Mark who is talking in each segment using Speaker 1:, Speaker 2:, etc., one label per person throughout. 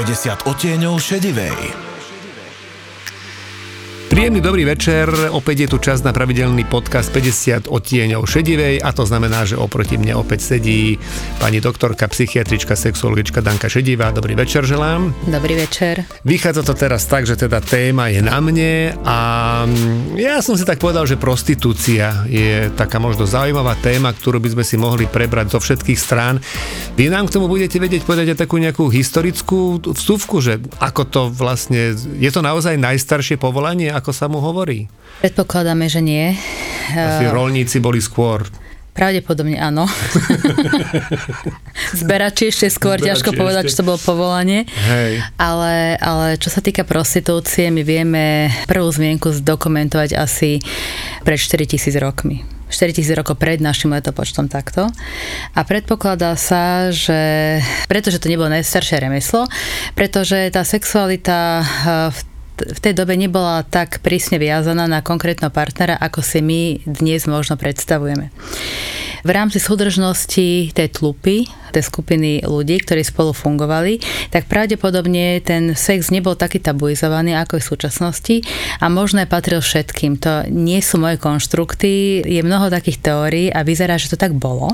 Speaker 1: 50 odtieňov šedivej.
Speaker 2: Príjemný dobrý večer, opäť je tu čas na pravidelný podcast 50 odtieňov šedivej a to znamená, že oproti mne opäť sedí pani doktorka, psychiatrička, sexuologička Danka Šedivá. Dobrý večer želám.
Speaker 3: Dobrý večer.
Speaker 2: Vychádza to teraz tak, že teda téma je na mne a mm, ja som si tak povedal, že prostitúcia je taká možno zaujímavá téma, ktorú by sme si mohli prebrať zo všetkých strán. Vy nám k tomu budete vedieť povedať aj takú nejakú historickú vstupku, že ako to vlastne, je to naozaj najstaršie povolanie, ako sa mu hovorí?
Speaker 3: Predpokladáme, že nie.
Speaker 2: Asi rolníci boli skôr.
Speaker 3: Pravdepodobne áno. Zberači ešte skôr, Zberači ťažko ešte. povedať, čo to bolo povolanie.
Speaker 2: Hej.
Speaker 3: Ale, ale čo sa týka prostitúcie, my vieme prvú zmienku zdokumentovať asi pred 4000 rokmi. 4000 rokov pred našim letopočtom takto. A predpokladá sa, že pretože to nebolo najstaršie remeslo, pretože tá sexualita v v tej dobe nebola tak prísne viazaná na konkrétneho partnera, ako si my dnes možno predstavujeme. V rámci súdržnosti tej tlupy, tej skupiny ľudí, ktorí spolu fungovali, tak pravdepodobne ten sex nebol taký tabuizovaný ako je v súčasnosti a možno aj patril všetkým. To nie sú moje konštrukty, je mnoho takých teórií a vyzerá, že to tak bolo.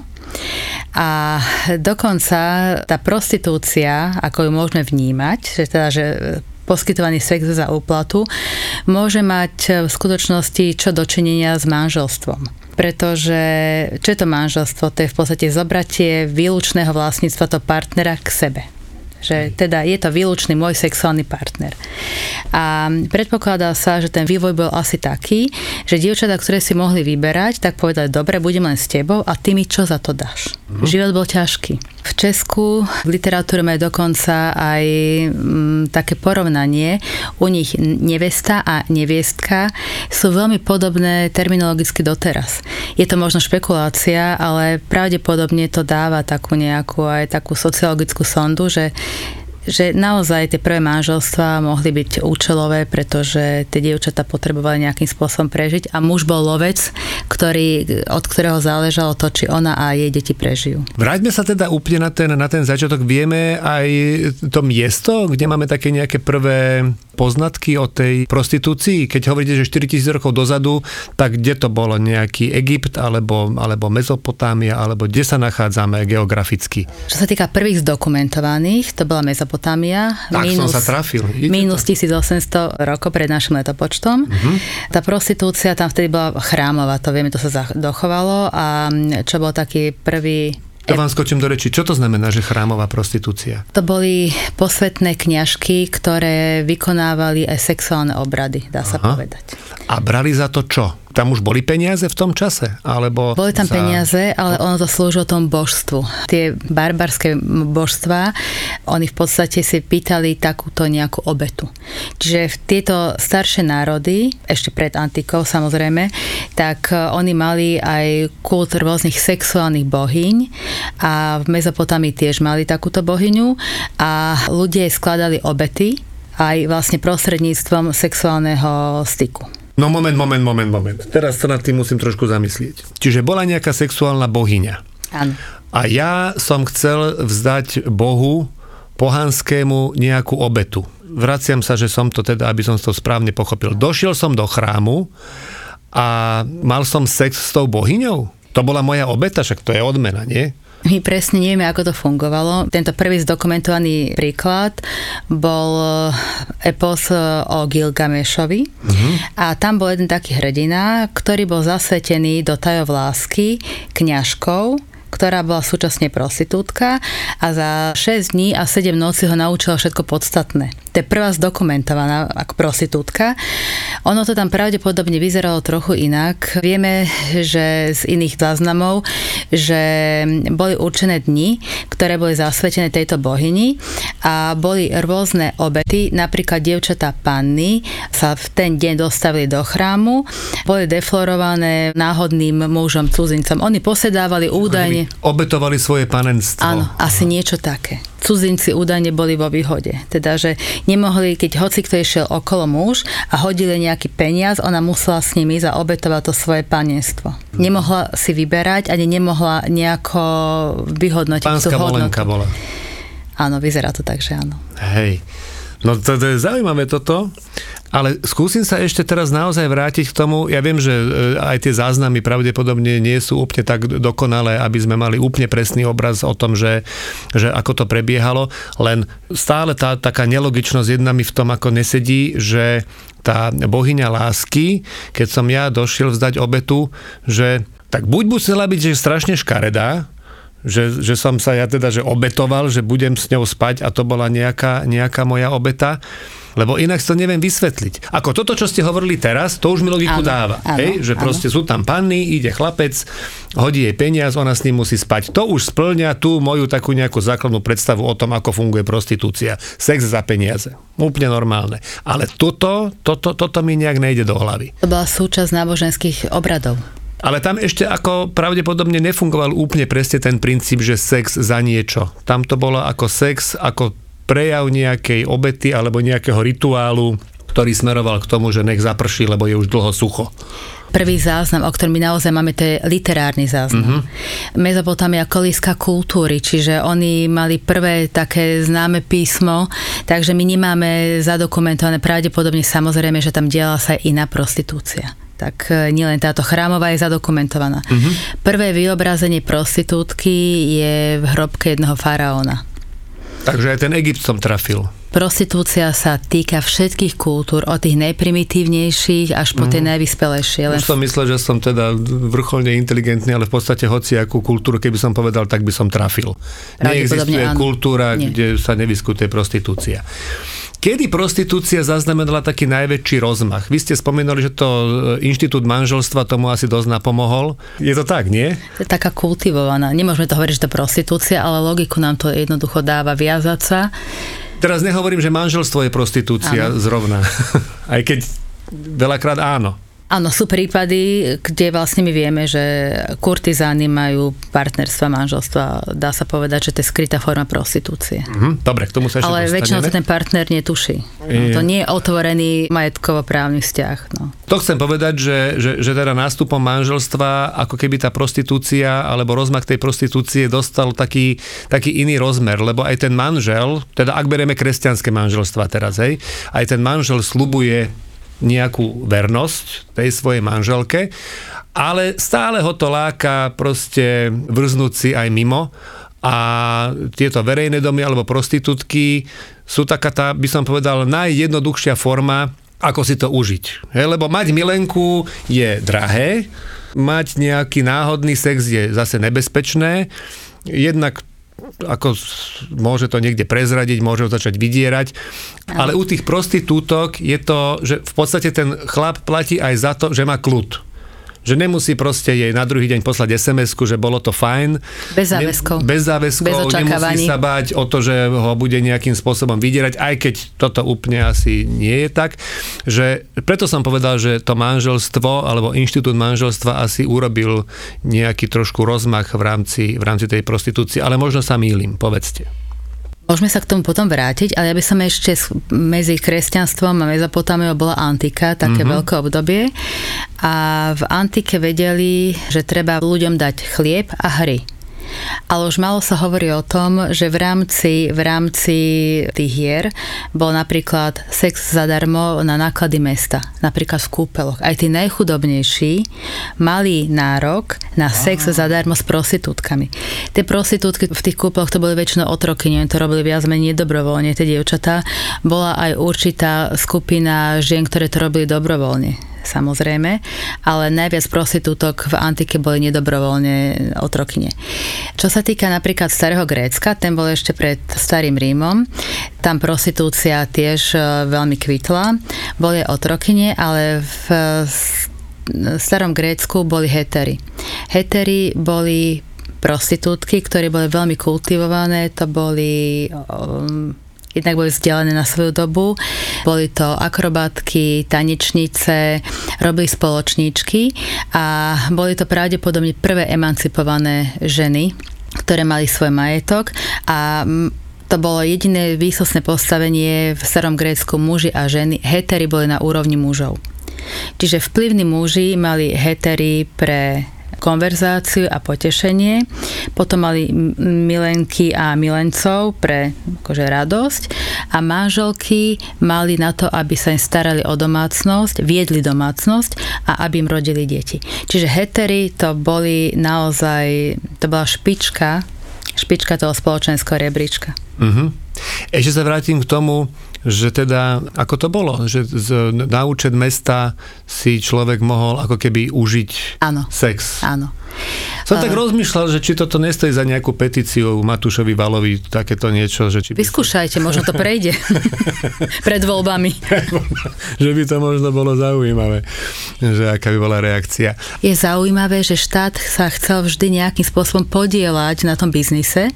Speaker 3: A dokonca tá prostitúcia, ako ju môžeme vnímať, že teda, že poskytovaný sex za úplatu, môže mať v skutočnosti čo dočinenia s manželstvom pretože čo je to manželstvo? To je v podstate zobratie výlučného vlastníctva to partnera k sebe že teda je to výlučný môj sexuálny partner. A predpokladá sa, že ten vývoj bol asi taký, že dievčatá, ktoré si mohli vyberať, tak povedali, dobre, budem len s tebou a ty mi čo za to dáš? Mm-hmm. Život bol ťažký. V Česku v literatúre majú dokonca aj m, mm, také porovnanie. U nich nevesta a neviestka sú veľmi podobné terminologicky doteraz. Je to možno špekulácia, ale pravdepodobne to dáva takú nejakú aj takú sociologickú sondu, že že naozaj tie prvé manželstva mohli byť účelové, pretože tie dievčatá potrebovali nejakým spôsobom prežiť a muž bol lovec, ktorý, od ktorého záležalo to, či ona a jej deti prežijú.
Speaker 2: Vráťme sa teda úplne na ten, na ten začiatok. Vieme aj to miesto, kde máme také nejaké prvé poznatky o tej prostitúcii? Keď hovoríte, že 4000 rokov dozadu, tak kde to bolo? Nejaký Egypt alebo, alebo Mezopotámia, alebo kde sa nachádzame geograficky?
Speaker 3: Čo sa týka prvých zdokumentovaných, to bola Mezopotámia.
Speaker 2: Tak minus, som sa trafil.
Speaker 3: minus 1800 rokov pred našim letopočtom. Uh-huh. Tá prostitúcia tam vtedy bola chrámová, to vieme, to sa dochovalo a čo bol taký prvý
Speaker 2: to vám skočím do reči. Čo to znamená, že chrámová prostitúcia?
Speaker 3: To boli posvetné kňažky, ktoré vykonávali aj sexuálne obrady, dá sa Aha. povedať.
Speaker 2: A brali za to čo? Tam už boli peniaze v tom čase? Alebo
Speaker 3: boli tam za... peniaze, ale ono to slúžilo tomu božstvu. Tie barbarské božstva, oni v podstate si pýtali takúto nejakú obetu. Čiže v tieto staršie národy, ešte pred antikou samozrejme, tak e, oni mali aj kult rôznych sexuálnych bohyň a v Mezopotámii tiež mali takúto bohyňu a ľudia skladali obety aj vlastne prostredníctvom sexuálneho styku.
Speaker 2: No moment, moment, moment, moment. Teraz sa nad tým musím trošku zamyslieť. Čiže bola nejaká sexuálna bohyňa.
Speaker 3: Áno.
Speaker 2: A ja som chcel vzdať Bohu pohanskému nejakú obetu. Vraciam sa, že som to teda, aby som to správne pochopil. Došiel som do chrámu a mal som sex s tou bohyňou? To bola moja obeta, však to je odmena, nie?
Speaker 3: My presne nevieme, ako to fungovalo. Tento prvý zdokumentovaný príklad bol eh, epos eh, o Gilgamešovi uh-huh. a tam bol jeden taký hrdina, ktorý bol zasvetený do tajov lásky kňažkou, ktorá bola súčasne prostitútka a za 6 dní a 7 noci ho naučila všetko podstatné. To je prvá zdokumentovaná ako prostitútka. Ono to tam pravdepodobne vyzeralo trochu inak. Vieme, že z iných záznamov, že boli určené dni, ktoré boli zasvetené tejto bohyni a boli rôzne obety, napríklad dievčatá panny sa v ten deň dostavili do chrámu, boli deflorované náhodným mužom, cudzincom. Oni posedávali údajne
Speaker 2: obetovali svoje panenstvo.
Speaker 3: Áno, asi niečo také. Cudzinci údajne boli vo výhode. Teda, že nemohli, keď hoci kto išiel okolo muž a hodili nejaký peniaz, ona musela s nimi zaobetovať to svoje panenstvo. Nemohla si vyberať, ani nemohla nejako vyhodnotiť
Speaker 2: Pánska
Speaker 3: tú hodnotu.
Speaker 2: bola.
Speaker 3: Áno, vyzerá to tak, že áno.
Speaker 2: Hej. No to, to je zaujímavé toto, ale skúsim sa ešte teraz naozaj vrátiť k tomu, ja viem, že e, aj tie záznamy pravdepodobne nie sú úplne tak dokonalé, aby sme mali úplne presný obraz o tom, že, že ako to prebiehalo, len stále tá taká nelogičnosť jedna mi v tom ako nesedí, že tá bohyňa lásky, keď som ja došiel vzdať obetu, že tak buď musela byť že strašne škaredá, že, že som sa ja teda že obetoval, že budem s ňou spať a to bola nejaká, nejaká moja obeta, lebo inak to neviem vysvetliť. Ako toto, čo ste hovorili teraz, to už mi logiku áno, dáva. Áno, hej? Že áno. proste sú tam panny, ide chlapec, hodí jej peniaz, ona s ním musí spať. To už splňa tú moju takú nejakú základnú predstavu o tom, ako funguje prostitúcia. Sex za peniaze. Úplne normálne. Ale toto, toto, toto mi nejak nejde do hlavy.
Speaker 3: To bola súčasť náboženských obradov.
Speaker 2: Ale tam ešte ako pravdepodobne nefungoval úplne presne ten princíp, že sex za niečo. Tam to bolo ako sex, ako prejav nejakej obety alebo nejakého rituálu, ktorý smeroval k tomu, že nech zaprší, lebo je už dlho sucho
Speaker 3: prvý záznam, o ktorom my naozaj máme, to je literárny záznam. Mm-hmm. Mezopotámia kolíska kultúry, čiže oni mali prvé také známe písmo, takže my nemáme zadokumentované pravdepodobne samozrejme, že tam diala sa aj iná prostitúcia tak e, nielen táto chrámová je zadokumentovaná. Uh-huh. Prvé vyobrazenie prostitútky je v hrobke jedného faraóna.
Speaker 2: Takže aj ten Egypt som trafil.
Speaker 3: Prostitúcia sa týka všetkých kultúr, od tých najprimitívnejších až po tie mm. najvyspelejšie.
Speaker 2: Len... Už som myslel, že som teda vrcholne inteligentný, ale v podstate hoci akú kultúru, keby som povedal, tak by som trafil. Neexistuje áno. kultúra, Nie. kde sa nevyskutuje prostitúcia. Kedy prostitúcia zaznamenala taký najväčší rozmach? Vy ste spomenuli, že to e, inštitút manželstva tomu asi dosť napomohol. Je to tak, nie?
Speaker 3: To je taká kultivovaná. Nemôžeme to hovoriť, že to prostitúcia, ale logiku nám to jednoducho dáva viazať sa.
Speaker 2: Teraz nehovorím, že manželstvo je prostitúcia ano. zrovna. Aj keď veľakrát áno.
Speaker 3: Áno, sú prípady, kde vlastne my vieme, že kurtizány majú partnerstva, manželstva. Dá sa povedať, že to je skrytá forma prostitúcie.
Speaker 2: Mm-hmm, dobre, k tomu sa ešte
Speaker 3: Ale väčšinou to ten partner netuší. No, to nie je otvorený majetkovo-právny vzťah. No.
Speaker 2: To chcem povedať, že, že, že teda nástupom manželstva, ako keby tá prostitúcia alebo rozmach tej prostitúcie dostal taký, taký iný rozmer, lebo aj ten manžel, teda ak bereme kresťanské manželstva teraz, hej, aj ten manžel slubuje nejakú vernosť tej svojej manželke, ale stále ho to láka proste vrznúť si aj mimo a tieto verejné domy alebo prostitútky sú taká tá, by som povedal, najjednoduchšia forma, ako si to užiť. He, lebo mať milenku je drahé, mať nejaký náhodný sex je zase nebezpečné, jednak ako môže to niekde prezradiť, môže ho začať vydierať. Ale u tých prostitútok je to, že v podstate ten chlap platí aj za to, že má kľud že nemusí proste jej na druhý deň poslať sms že bolo to fajn.
Speaker 3: Bez záväzkov.
Speaker 2: Ne, bez záväzkov, bez nemusí sa báť o to, že ho bude nejakým spôsobom vydierať, aj keď toto úplne asi nie je tak. Že, preto som povedal, že to manželstvo alebo inštitút manželstva asi urobil nejaký trošku rozmach v rámci, v rámci tej prostitúcie, ale možno sa mýlim, povedzte.
Speaker 3: Môžeme sa k tomu potom vrátiť, ale ja by som ešte medzi kresťanstvom a Mezopotámiou bola antika, také mm-hmm. veľké obdobie. A v antike vedeli, že treba ľuďom dať chlieb a hry. Ale už malo sa hovorí o tom, že v rámci, v rámci tých hier bol napríklad sex zadarmo na náklady mesta, napríklad v kúpeloch. Aj tí najchudobnejší mali nárok na sex zadarmo s prostitútkami. Tie prostitútky v tých kúpeloch to boli väčšinou otroky, nie to robili viac menej dobrovoľne, tie dievčatá. Bola aj určitá skupina žien, ktoré to robili dobrovoľne samozrejme, ale najviac prostitútok v antike boli nedobrovoľne otrokyne. Čo sa týka napríklad starého Grécka, ten bol ešte pred starým Rímom, tam prostitúcia tiež e, veľmi kvitla, boli otrokyne, ale v starom Grécku boli hetery. Hetery boli prostitútky, ktoré boli veľmi kultivované, to boli um, jednak boli vzdialené na svoju dobu. Boli to akrobatky, tanečnice, robili spoločníčky a boli to pravdepodobne prvé emancipované ženy, ktoré mali svoj majetok a to bolo jediné výsostné postavenie v starom Grécku muži a ženy. Hetery boli na úrovni mužov. Čiže vplyvní muži mali hetery pre konverzáciu a potešenie. Potom mali milenky a milencov pre akože radosť a manželky mali na to, aby sa im starali o domácnosť, viedli domácnosť a aby im rodili deti. Čiže hetery to boli naozaj, to bola špička, špička toho spoločenského rebríčka.
Speaker 2: Uh-huh. Ešte sa vrátim k tomu, že teda, ako to bolo, že z, na účet mesta si človek mohol ako keby užiť
Speaker 3: Áno.
Speaker 2: sex.
Speaker 3: Áno.
Speaker 2: Som tak rozmýšľal, že či toto nestojí za nejakú petíciu Matúšovi Valovi, takéto niečo. Že či by
Speaker 3: Vyskúšajte, možno to prejde pred voľbami.
Speaker 2: že by to možno bolo zaujímavé, že aká by bola reakcia.
Speaker 3: Je zaujímavé, že štát sa chcel vždy nejakým spôsobom podielať na tom biznise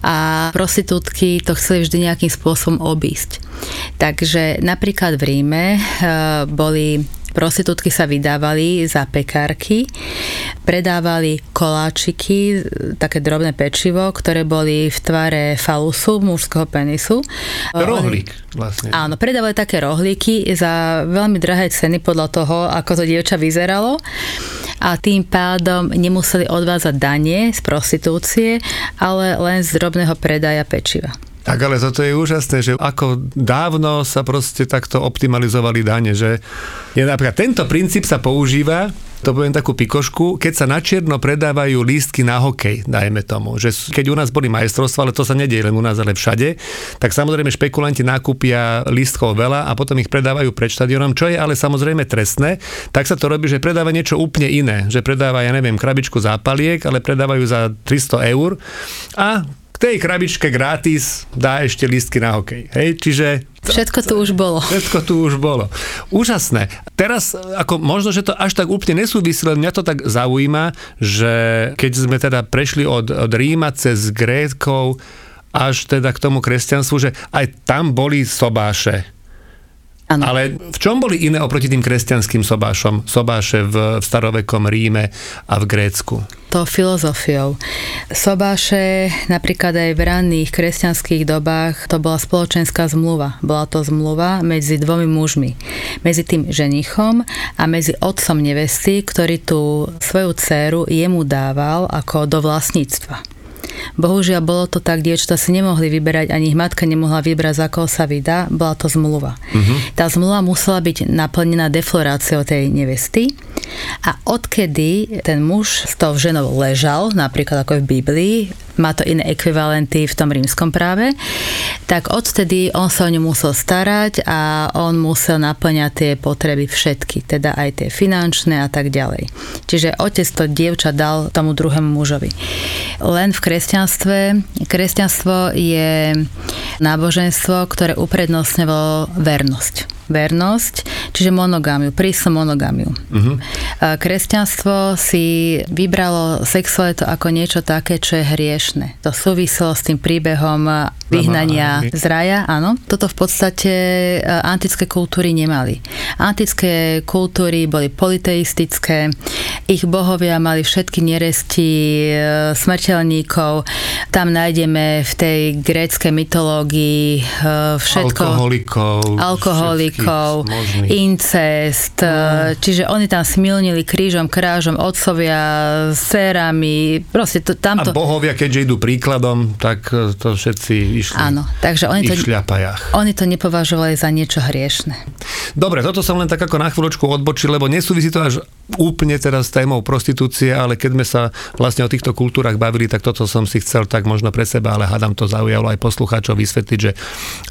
Speaker 3: a prostitútky to chceli vždy nejakým spôsobom obísť. Takže napríklad v Ríme eh, boli prostitútky sa vydávali za pekárky, predávali koláčiky, také drobné pečivo, ktoré boli v tvare falusu, mužského penisu.
Speaker 2: Rohlík vlastne.
Speaker 3: Áno, predávali také rohlíky za veľmi drahé ceny podľa toho, ako to dievča vyzeralo a tým pádom nemuseli odvázať dane z prostitúcie, ale len z drobného predaja pečiva.
Speaker 2: Tak ale toto je úžasné, že ako dávno sa proste takto optimalizovali dane, že je napríklad tento princíp sa používa to poviem takú pikošku, keď sa na čierno predávajú lístky na hokej, dajme tomu, že keď u nás boli majstrovstvá, ale to sa nedieje len u nás, ale všade, tak samozrejme špekulanti nakúpia lístkov veľa a potom ich predávajú pred štadionom, čo je ale samozrejme trestné, tak sa to robí, že predáva niečo úplne iné, že predáva, ja neviem, krabičku zápaliek, ale predávajú za 300 eur a tej krabičke gratis dá ešte lístky na hokej. Hej, čiže
Speaker 3: Všetko tu už bolo.
Speaker 2: Všetko tu už bolo. Úžasné. Teraz, ako možno, že to až tak úplne nesúvisí, len mňa to tak zaujíma, že keď sme teda prešli od, od Ríma cez Grékov až teda k tomu kresťanstvu, že aj tam boli sobáše.
Speaker 3: Ano.
Speaker 2: Ale v čom boli iné oproti tým kresťanským sobášom? Sobáše v, v starovekom Ríme a v Grécku?
Speaker 3: To filozofiou. Sobáše napríklad aj v ranných kresťanských dobách to bola spoločenská zmluva. Bola to zmluva medzi dvomi mužmi. Medzi tým ženichom a medzi otcom nevesty, ktorý tú svoju dceru jemu dával ako do vlastníctva. Bohužiaľ bolo to tak, dievčatá si nemohli vyberať, ani ich matka nemohla vybrať, za koho sa vydá, bola to zmluva. Uh-huh. Tá zmluva musela byť naplnená defloráciou tej nevesty a odkedy ten muž s tou ženou ležal, napríklad ako v Biblii, má to iné ekvivalenty v tom rímskom práve, tak odtedy on sa o ňu musel starať a on musel naplňať tie potreby všetky, teda aj tie finančné a tak ďalej. Čiže otec to dievča dal tomu druhému mužovi. Len v kresťanstve, kresťanstvo je náboženstvo, ktoré uprednostňovalo vernosť vernosť, čiže monogamiu, prísnu monogamiu. Uh-huh. Kresťanstvo si vybralo sexualitu ako niečo také, čo je hriešne. To súviselo s tým príbehom vyhnania z raja, áno. Toto v podstate e, antické kultúry nemali. Antické kultúry boli politeistické, ich bohovia mali všetky neresti e, smrteľníkov. Tam nájdeme v tej gréckej mytológii e, všetko.
Speaker 2: Alkoholikov.
Speaker 3: Alkoholikov, incest. No. Čiže oni tam smilnili krížom, krážom, otcovia s cérami. Proste to, tamto...
Speaker 2: A bohovia, keďže idú príkladom, tak to všetci išli
Speaker 3: Áno, takže oni to,
Speaker 2: šľapajach.
Speaker 3: oni to nepovažovali za niečo hriešne.
Speaker 2: Dobre, toto som len tak ako na chvíľočku odbočil, lebo nesúvisí to až úplne teraz témou prostitúcie, ale keď sme sa vlastne o týchto kultúrach bavili, tak toto som si chcel tak možno pre seba, ale hádam to zaujalo aj poslucháčov vysvetliť, že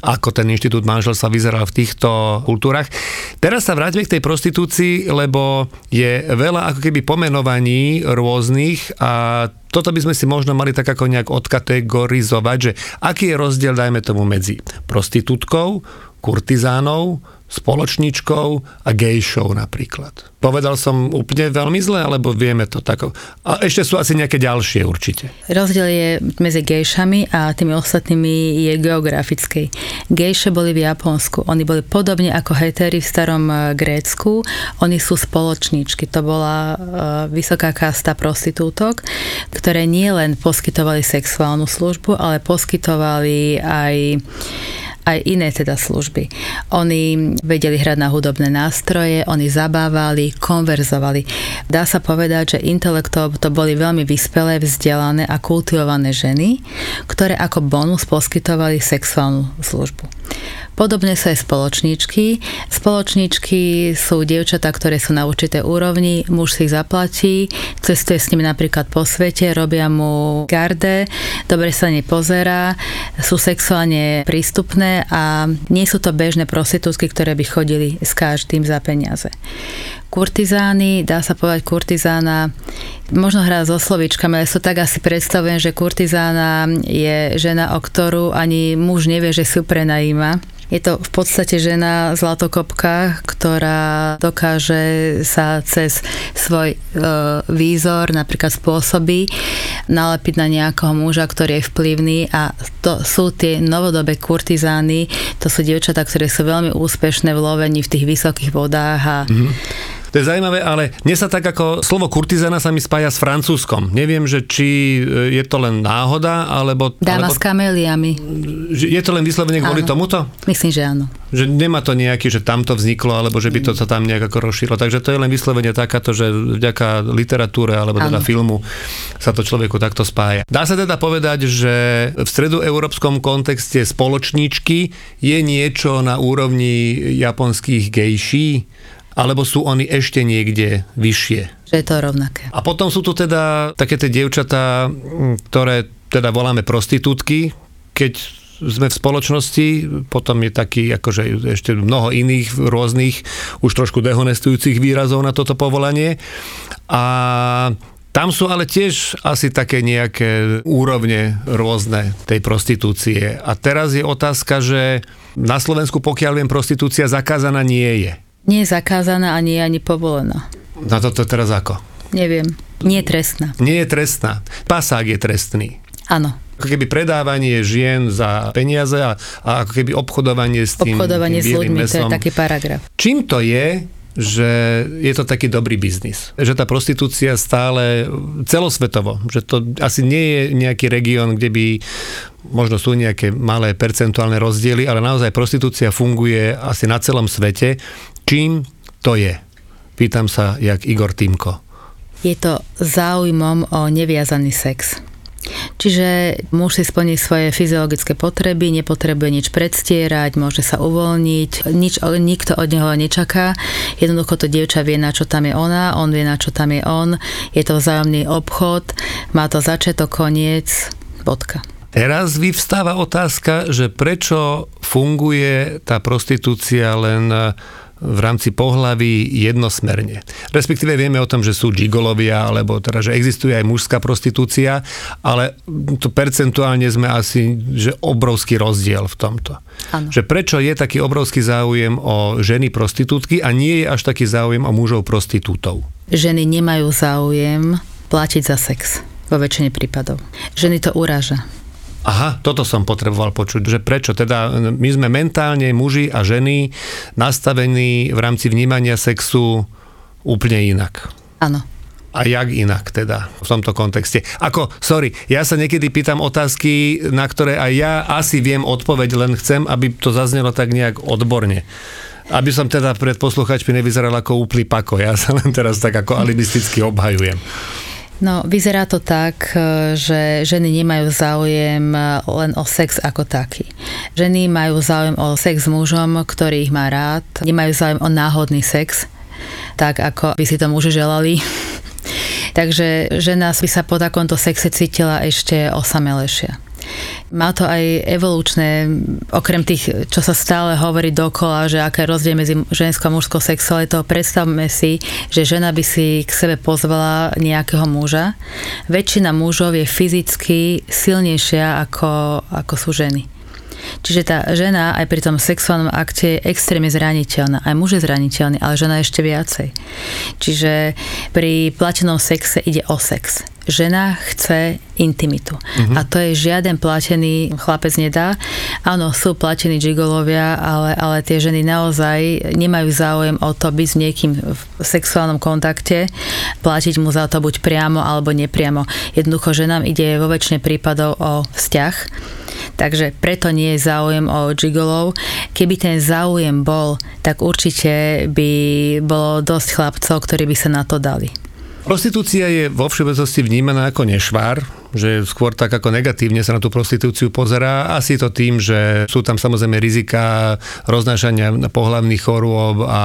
Speaker 2: ako ten inštitút manželstva vyzeral v týchto kultúrach. Teraz sa vráťme k tej prostitúcii, lebo je veľa ako keby pomenovaní rôznych a toto by sme si možno mali tak ako nejak odkategorizovať, že aký je rozdiel, dajme tomu, medzi prostitútkou, kurtizánov, spoločničkou a gejšou napríklad. Povedal som úplne veľmi zle, alebo vieme to tak? A ešte sú asi nejaké ďalšie určite.
Speaker 3: Rozdiel je medzi gejšami a tými ostatnými je geografický. Gejše boli v Japonsku. Oni boli podobne ako hetery v starom e, Grécku. Oni sú spoločníčky. To bola e, vysoká kasta prostitútok, ktoré nie len poskytovali sexuálnu službu, ale poskytovali aj aj iné teda služby. Oni vedeli hrať na hudobné nástroje, oni zabávali, konverzovali. Dá sa povedať, že intelektov to boli veľmi vyspelé, vzdelané a kultivované ženy, ktoré ako bonus poskytovali sexuálnu službu. Podobne sú aj spoločníčky. Spoločníčky sú dievčatá, ktoré sú na určitej úrovni, muž si ich zaplatí, cestuje s nimi napríklad po svete, robia mu garde, dobre sa nepozerá, sú sexuálne prístupné a nie sú to bežné prostitútky, ktoré by chodili s každým za peniaze kurtizány, dá sa povedať kurtizána, možno hrá so slovíčkami, ale so tak asi predstavujem, že kurtizána je žena, o ktorú ani muž nevie, že si ju prenajíma je to v podstate žena zlatokopka, ktorá dokáže sa cez svoj e, výzor, napríklad spôsoby, nalepiť na nejakého muža, ktorý je vplyvný a to sú tie novodobé kurtizány, to sú dievčatá, ktoré sú veľmi úspešné v lovení v tých vysokých vodách a mm-hmm
Speaker 2: to je zaujímavé, ale mne sa tak ako slovo kurtizana sa mi spája s francúzskom. Neviem, že či e, je to len náhoda, alebo...
Speaker 3: Dáma
Speaker 2: alebo,
Speaker 3: s kameliami.
Speaker 2: Je to len vyslovene kvôli áno. tomuto?
Speaker 3: Myslím, že áno.
Speaker 2: Že nemá to nejaký, že tam to vzniklo, alebo že by to sa tam nejak ako rozšírilo. Takže to je len vyslovene takáto, že vďaka literatúre alebo teda filmu sa to človeku takto spája. Dá sa teda povedať, že v stredoeurópskom kontexte spoločníčky je niečo na úrovni japonských gejší, alebo sú oni ešte niekde vyššie?
Speaker 3: Že je to rovnaké.
Speaker 2: A potom sú tu teda také tie dievčatá, ktoré teda voláme prostitútky, keď sme v spoločnosti, potom je taký akože ešte mnoho iných rôznych, už trošku dehonestujúcich výrazov na toto povolanie. A tam sú ale tiež asi také nejaké úrovne rôzne tej prostitúcie. A teraz je otázka, že na Slovensku, pokiaľ viem, prostitúcia zakázaná nie je.
Speaker 3: Nie je zakázaná a nie je ani povolená.
Speaker 2: Na toto teraz ako?
Speaker 3: Neviem. Nie je trestná.
Speaker 2: Nie je trestná. Pasák je trestný.
Speaker 3: Áno.
Speaker 2: Ako keby predávanie žien za peniaze a, a ako keby obchodovanie s tým
Speaker 3: Obchodovanie
Speaker 2: tým
Speaker 3: s ľuďmi,
Speaker 2: mesom.
Speaker 3: to je taký paragraf.
Speaker 2: Čím to je, že je to taký dobrý biznis. Že tá prostitúcia stále celosvetovo, že to asi nie je nejaký región, kde by možno sú nejaké malé percentuálne rozdiely, ale naozaj prostitúcia funguje asi na celom svete Čím to je? Pýtam sa, jak Igor Týmko.
Speaker 3: Je to záujmom o neviazaný sex. Čiže muž si splní svoje fyziologické potreby, nepotrebuje nič predstierať, môže sa uvoľniť, nič, nikto od neho nečaká. Jednoducho to dievča vie, na čo tam je ona, on vie, na čo tam je on. Je to vzájomný obchod, má to začiatok, koniec, bodka.
Speaker 2: Teraz vyvstáva otázka, že prečo funguje tá prostitúcia len v rámci pohlaví jednosmerne. Respektíve vieme o tom, že sú gigolovia, alebo teda, že existuje aj mužská prostitúcia, ale to percentuálne sme asi, že obrovský rozdiel v tomto. Ano. Že prečo je taký obrovský záujem o ženy prostitútky a nie je až taký záujem o mužov prostitútov?
Speaker 3: Ženy nemajú záujem platiť za sex vo väčšine prípadov. Ženy to uráža.
Speaker 2: Aha, toto som potreboval počuť, že prečo teda my sme mentálne muži a ženy nastavení v rámci vnímania sexu úplne inak.
Speaker 3: Áno.
Speaker 2: A jak inak teda v tomto kontexte? Ako, sorry, ja sa niekedy pýtam otázky, na ktoré aj ja asi viem odpoveď, len chcem, aby to zaznelo tak nejak odborne. Aby som teda pred posluchačmi nevyzeral ako úplný pako, ja sa len teraz tak ako alibisticky obhajujem.
Speaker 3: No, vyzerá to tak, e, že ženy nemajú záujem e, len o sex ako taký. Ženy majú záujem o sex s mužom, ktorý ich má rád. Nemajú záujem o náhodný sex, tak ako by si to muži želali. Takže žena by sa po takomto sexe cítila ešte osamelejšia. Má to aj evolučné, okrem tých, čo sa stále hovorí dokola, že aké je rozdiel medzi ženskou a mužskou sexualitou. Predstavme si, že žena by si k sebe pozvala nejakého muža. Väčšina mužov je fyzicky silnejšia ako, ako sú ženy. Čiže tá žena aj pri tom sexuálnom akte je extrémne zraniteľná. Aj muž je zraniteľný, ale žena ešte viacej. Čiže pri platenom sexe ide o sex žena chce intimitu. Uh-huh. A to je žiaden platený chlapec nedá. Áno, sú platení gigolovia, ale, ale tie ženy naozaj nemajú záujem o to byť s niekým v sexuálnom kontakte, platiť mu za to buď priamo alebo nepriamo. Jednoducho, že nám ide vo väčšine prípadov o vzťah. Takže preto nie je záujem o gigolov. Keby ten záujem bol, tak určite by bolo dosť chlapcov, ktorí by sa na to dali.
Speaker 2: Prostitúcia je vo všeobecnosti vnímaná ako nešvár, že skôr tak ako negatívne sa na tú prostitúciu pozerá. Asi to tým, že sú tam samozrejme rizika roznášania pohľavných chorôb a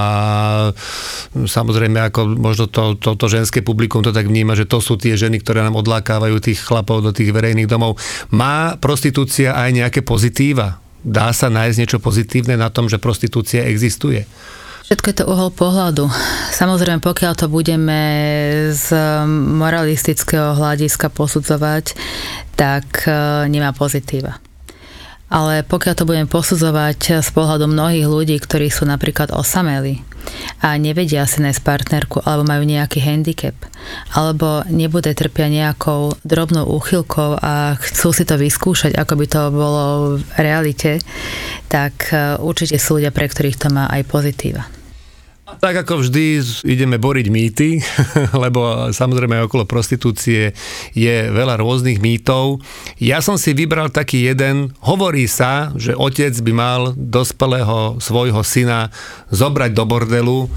Speaker 2: samozrejme ako možno to, to, to ženské publikum to tak vníma, že to sú tie ženy, ktoré nám odlákávajú tých chlapov do tých verejných domov. Má prostitúcia aj nejaké pozitíva? Dá sa nájsť niečo pozitívne na tom, že prostitúcia existuje?
Speaker 3: Všetko je to uhol pohľadu. Samozrejme, pokiaľ to budeme z moralistického hľadiska posudzovať, tak e, nemá pozitíva. Ale pokiaľ to budeme posudzovať z pohľadu mnohých ľudí, ktorí sú napríklad osameli a nevedia si nájsť partnerku alebo majú nejaký handicap alebo nebude trpia nejakou drobnou úchylkou a chcú si to vyskúšať, ako by to bolo v realite, tak e, určite sú ľudia, pre ktorých to má aj pozitíva.
Speaker 2: Tak ako vždy ideme boriť mýty, lebo samozrejme okolo prostitúcie je veľa rôznych mýtov. Ja som si vybral taký jeden. Hovorí sa, že otec by mal dospelého svojho syna zobrať do bordelu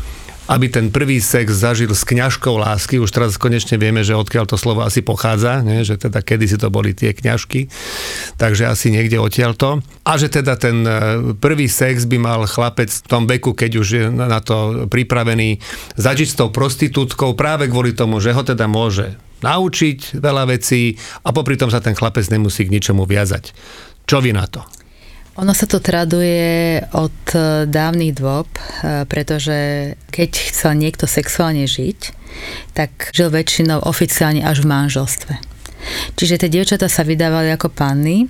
Speaker 2: aby ten prvý sex zažil s kňažkou lásky. Už teraz konečne vieme, že odkiaľ to slovo asi pochádza, nie? že teda kedy si to boli tie kňažky, takže asi niekde odtiaľ to. A že teda ten e, prvý sex by mal chlapec v tom veku, keď už je na to pripravený, zažiť s tou prostitútkou práve kvôli tomu, že ho teda môže naučiť veľa vecí a popri tom sa ten chlapec nemusí k ničomu viazať. Čo vy na to?
Speaker 3: Ono sa to traduje od e, dávnych dôb, e, pretože keď chcel niekto sexuálne žiť, tak žil väčšinou oficiálne až v manželstve. Čiže tie dievčatá sa vydávali ako panny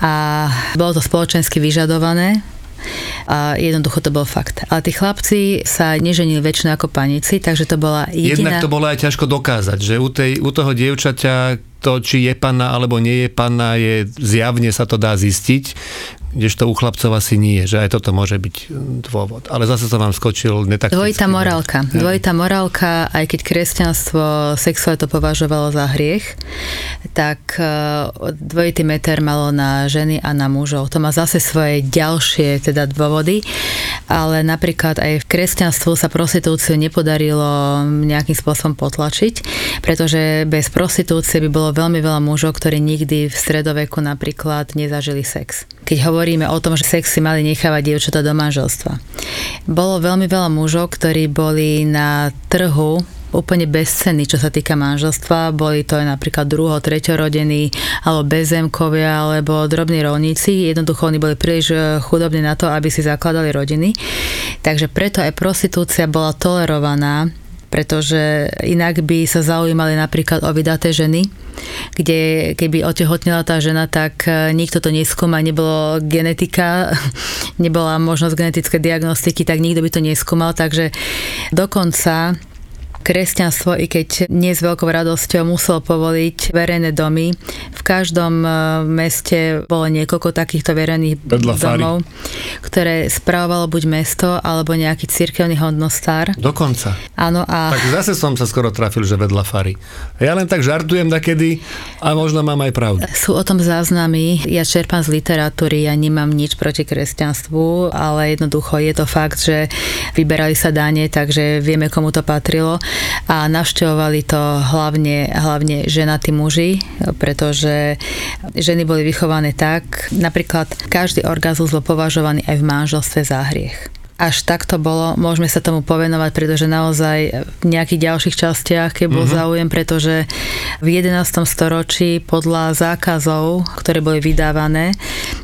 Speaker 3: a bolo to spoločensky vyžadované, a jednoducho to bol fakt. Ale tí chlapci sa neženili väčšinou ako panici, takže to bola jediná...
Speaker 2: Jednak to bolo aj ťažko dokázať, že u, tej, u toho dievčaťa to, či je panna alebo nie je panna, je zjavne sa to dá zistiť kdežto u chlapcov asi nie, že aj toto môže byť hm, dôvod. Ale zase som vám skočil netakticky.
Speaker 3: Dvojitá morálka. Ja. Dvojitá morálka, aj keď kresťanstvo sexuálne to považovalo za hriech, tak e, dvojitý meter malo na ženy a na mužov. To má zase svoje ďalšie teda dôvody, ale napríklad aj v kresťanstvu sa prostitúciu nepodarilo nejakým spôsobom potlačiť, pretože bez prostitúcie by bolo veľmi veľa mužov, ktorí nikdy v stredoveku napríklad nezažili sex. Keď hovorí hovoríme o tom, že sex si mali nechávať dievčatá do manželstva. Bolo veľmi veľa mužov, ktorí boli na trhu úplne bezcenní, čo sa týka manželstva. Boli to aj napríklad druho, treťorodení, alebo bezemkovia, alebo drobní rolníci. Jednoducho oni boli príliš e, chudobní na to, aby si zakladali rodiny. Takže preto aj prostitúcia bola tolerovaná pretože inak by sa zaujímali napríklad o vydaté ženy, kde keby otehotnila tá žena, tak e, nikto to neskúma, nebolo genetika, nebola možnosť genetické diagnostiky, tak nikto by to neskúmal, takže dokonca kresťanstvo, i keď nie s veľkou radosťou muselo povoliť verejné domy. V každom e, meste bolo niekoľko takýchto verejných domov, ktoré spravovalo buď mesto, alebo nejaký cirkevný hodnostár.
Speaker 2: Dokonca.
Speaker 3: Áno a...
Speaker 2: Tak zase som sa skoro trafil, že vedľa fary. Ja len tak žartujem takedy a možno mám aj pravdu.
Speaker 3: Sú o tom záznamy. Ja čerpám z literatúry, ja nemám nič proti kresťanstvu, ale jednoducho je to fakt, že vyberali sa dáne, takže vieme, komu to patrilo a navštevovali to hlavne, hlavne ženatí muži, pretože ženy boli vychované tak, napríklad každý orgazmus bol považovaný aj v manželstve za hriech až tak to bolo, môžeme sa tomu povenovať, pretože naozaj v nejakých ďalších častiach, keď bol mm-hmm. záujem, pretože v 11. storočí podľa zákazov, ktoré boli vydávané,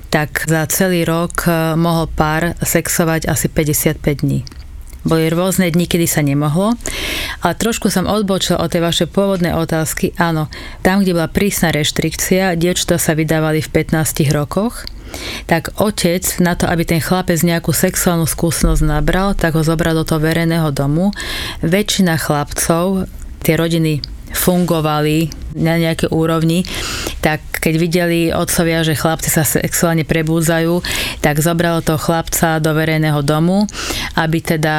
Speaker 3: tak za celý rok mohol pár sexovať asi 55 dní. Boli rôzne dni, kedy sa nemohlo. Ale trošku som odbočil od tej vaše pôvodné otázky. Áno, tam, kde bola prísna reštrikcia, dievčatá sa vydávali v 15 rokoch, tak otec na to, aby ten chlapec nejakú sexuálnu skúsenosť nabral, tak ho zobral do toho verejného domu. Väčšina chlapcov tie rodiny fungovali na nejakej úrovni, tak keď videli otcovia, že chlapci sa sexuálne prebúdzajú, tak zobralo toho chlapca do verejného domu, aby teda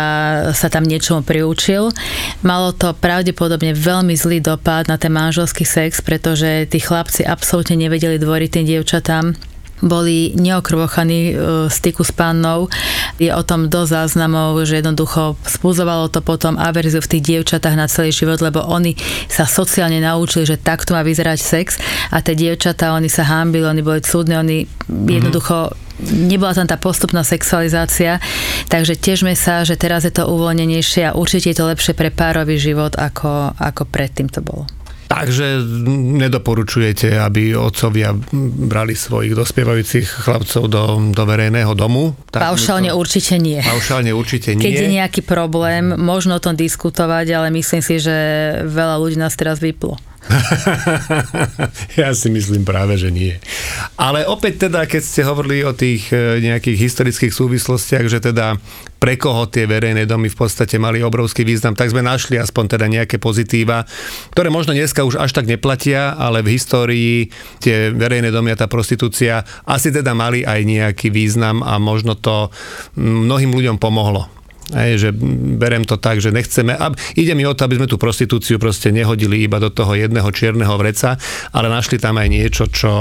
Speaker 3: sa tam niečomu priučil. Malo to pravdepodobne veľmi zlý dopad na ten manželský sex, pretože tí chlapci absolútne nevedeli dvoriť tým dievčatám boli neokrvochaní v e, styku s pánnou. Je o tom dosť záznamov, že jednoducho spúzovalo to potom averziu v tých dievčatách na celý život, lebo oni sa sociálne naučili, že takto má vyzerať sex a tie dievčatá, oni sa hámbili, oni boli cudní, oni jednoducho nebola tam tá postupná sexualizácia, takže tiežme sa, že teraz je to uvoľnenejšie a určite je to lepšie pre párový život, ako, ako predtým to bolo.
Speaker 2: Takže nedoporučujete, aby otcovia brali svojich dospievajúcich chlapcov do, do verejného domu?
Speaker 3: Tak paušálne to, určite nie.
Speaker 2: Paušálne určite nie.
Speaker 3: Keď je nejaký problém, možno o tom diskutovať, ale myslím si, že veľa ľudí nás teraz vyplo.
Speaker 2: ja si myslím práve, že nie. Ale opäť teda, keď ste hovorili o tých e, nejakých historických súvislostiach, že teda pre koho tie verejné domy v podstate mali obrovský význam, tak sme našli aspoň teda nejaké pozitíva, ktoré možno dneska už až tak neplatia, ale v histórii tie verejné domy a tá prostitúcia asi teda mali aj nejaký význam a možno to mnohým ľuďom pomohlo. Hej, že berem to tak, že nechceme, a ide mi o to, aby sme tú prostitúciu proste nehodili iba do toho jedného čierneho vreca, ale našli tam aj niečo, čo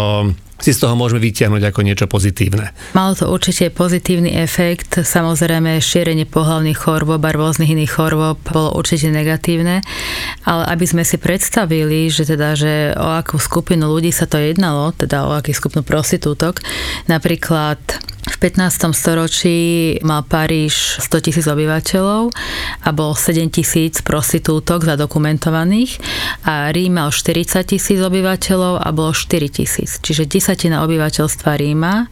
Speaker 2: si z toho môžeme vytiahnuť ako niečo pozitívne.
Speaker 3: Malo to určite pozitívny efekt. Samozrejme, šírenie pohľavných chorôb a rôznych iných chorôb bolo určite negatívne, ale aby sme si predstavili, že teda, že o akú skupinu ľudí sa to jednalo, teda o aký skupinu prostitútok, napríklad v 15. storočí mal Paríž 100 tisíc obyvateľov a bol 7 tisíc prostitútok zadokumentovaných a Rím mal 40 tisíc obyvateľov a bolo 4 tisíc. Čiže 10 obyvateľstva Ríma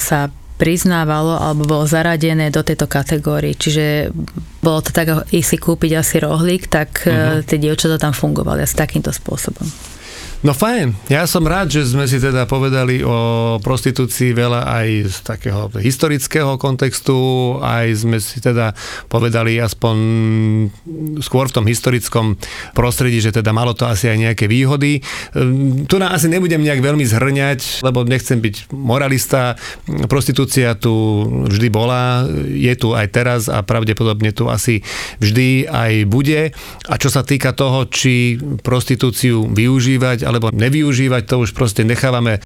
Speaker 3: sa priznávalo alebo bolo zaradené do tejto kategórie. Čiže bolo to tak, si kúpiť asi rohlík, tak uh-huh. tie dievčatá tam fungovali asi takýmto spôsobom.
Speaker 2: No fajn, ja som rád, že sme si teda povedali o prostitúcii veľa aj z takého historického kontextu, aj sme si teda povedali aspoň skôr v tom historickom prostredí, že teda malo to asi aj nejaké výhody. Ehm, tu na asi nebudem nejak veľmi zhrňať, lebo nechcem byť moralista. Prostitúcia tu vždy bola, je tu aj teraz a pravdepodobne tu asi vždy aj bude. A čo sa týka toho, či prostitúciu využívať alebo nevyužívať, to už proste nechávame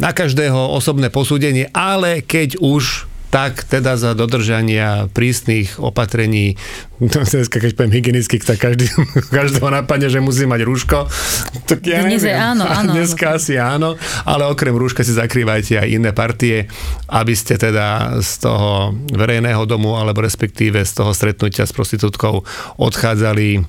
Speaker 2: na každého osobné posúdenie, ale keď už tak teda za dodržania prísnych opatrení, dneska keď poviem hygienických, tak každý, každého napadne, že musí mať rúško. Tak ja
Speaker 3: Dnes neviem. áno, áno.
Speaker 2: Dneska asi áno, ale okrem rúška si zakrývajte aj iné partie, aby ste teda z toho verejného domu, alebo respektíve z toho stretnutia s prostitútkou odchádzali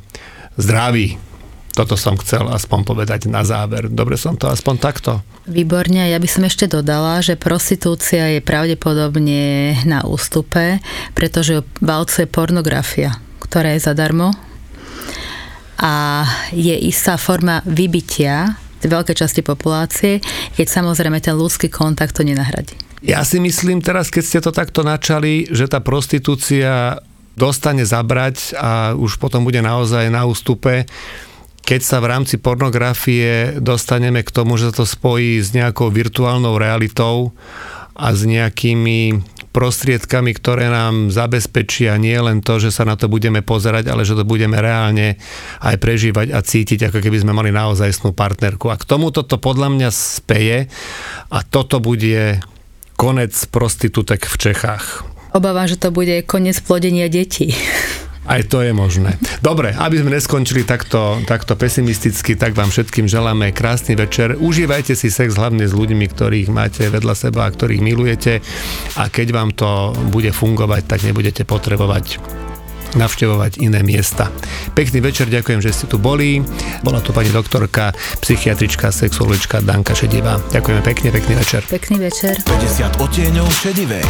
Speaker 2: zdraví toto som chcel aspoň povedať na záver. Dobre som to aspoň takto.
Speaker 3: Výborne, ja by som ešte dodala, že prostitúcia je pravdepodobne na ústupe, pretože valcuje pornografia, ktorá je zadarmo a je istá forma vybitia veľkej časti populácie, keď samozrejme ten ľudský kontakt to nenahradí.
Speaker 2: Ja si myslím teraz, keď ste to takto načali, že tá prostitúcia dostane zabrať a už potom bude naozaj na ústupe, keď sa v rámci pornografie dostaneme k tomu, že to spojí s nejakou virtuálnou realitou a s nejakými prostriedkami, ktoré nám zabezpečia nie len to, že sa na to budeme pozerať, ale že to budeme reálne aj prežívať a cítiť, ako keby sme mali naozaj snú partnerku. A k tomu toto podľa mňa speje a toto bude konec prostitútek v Čechách.
Speaker 3: Obávam, že to bude koniec plodenia detí.
Speaker 2: Aj to je možné. Dobre, aby sme neskončili takto, takto pesimisticky, tak vám všetkým želáme krásny večer. Užívajte si sex hlavne s ľuďmi, ktorých máte vedľa seba a ktorých milujete a keď vám to bude fungovať, tak nebudete potrebovať navštevovať iné miesta. Pekný večer, ďakujem, že ste tu boli. Bola tu pani doktorka, psychiatrička, sexualička Danka Šedivá. Ďakujeme pekne, pekný večer.
Speaker 3: Pekný večer.
Speaker 1: 50 odtieňov šedivej.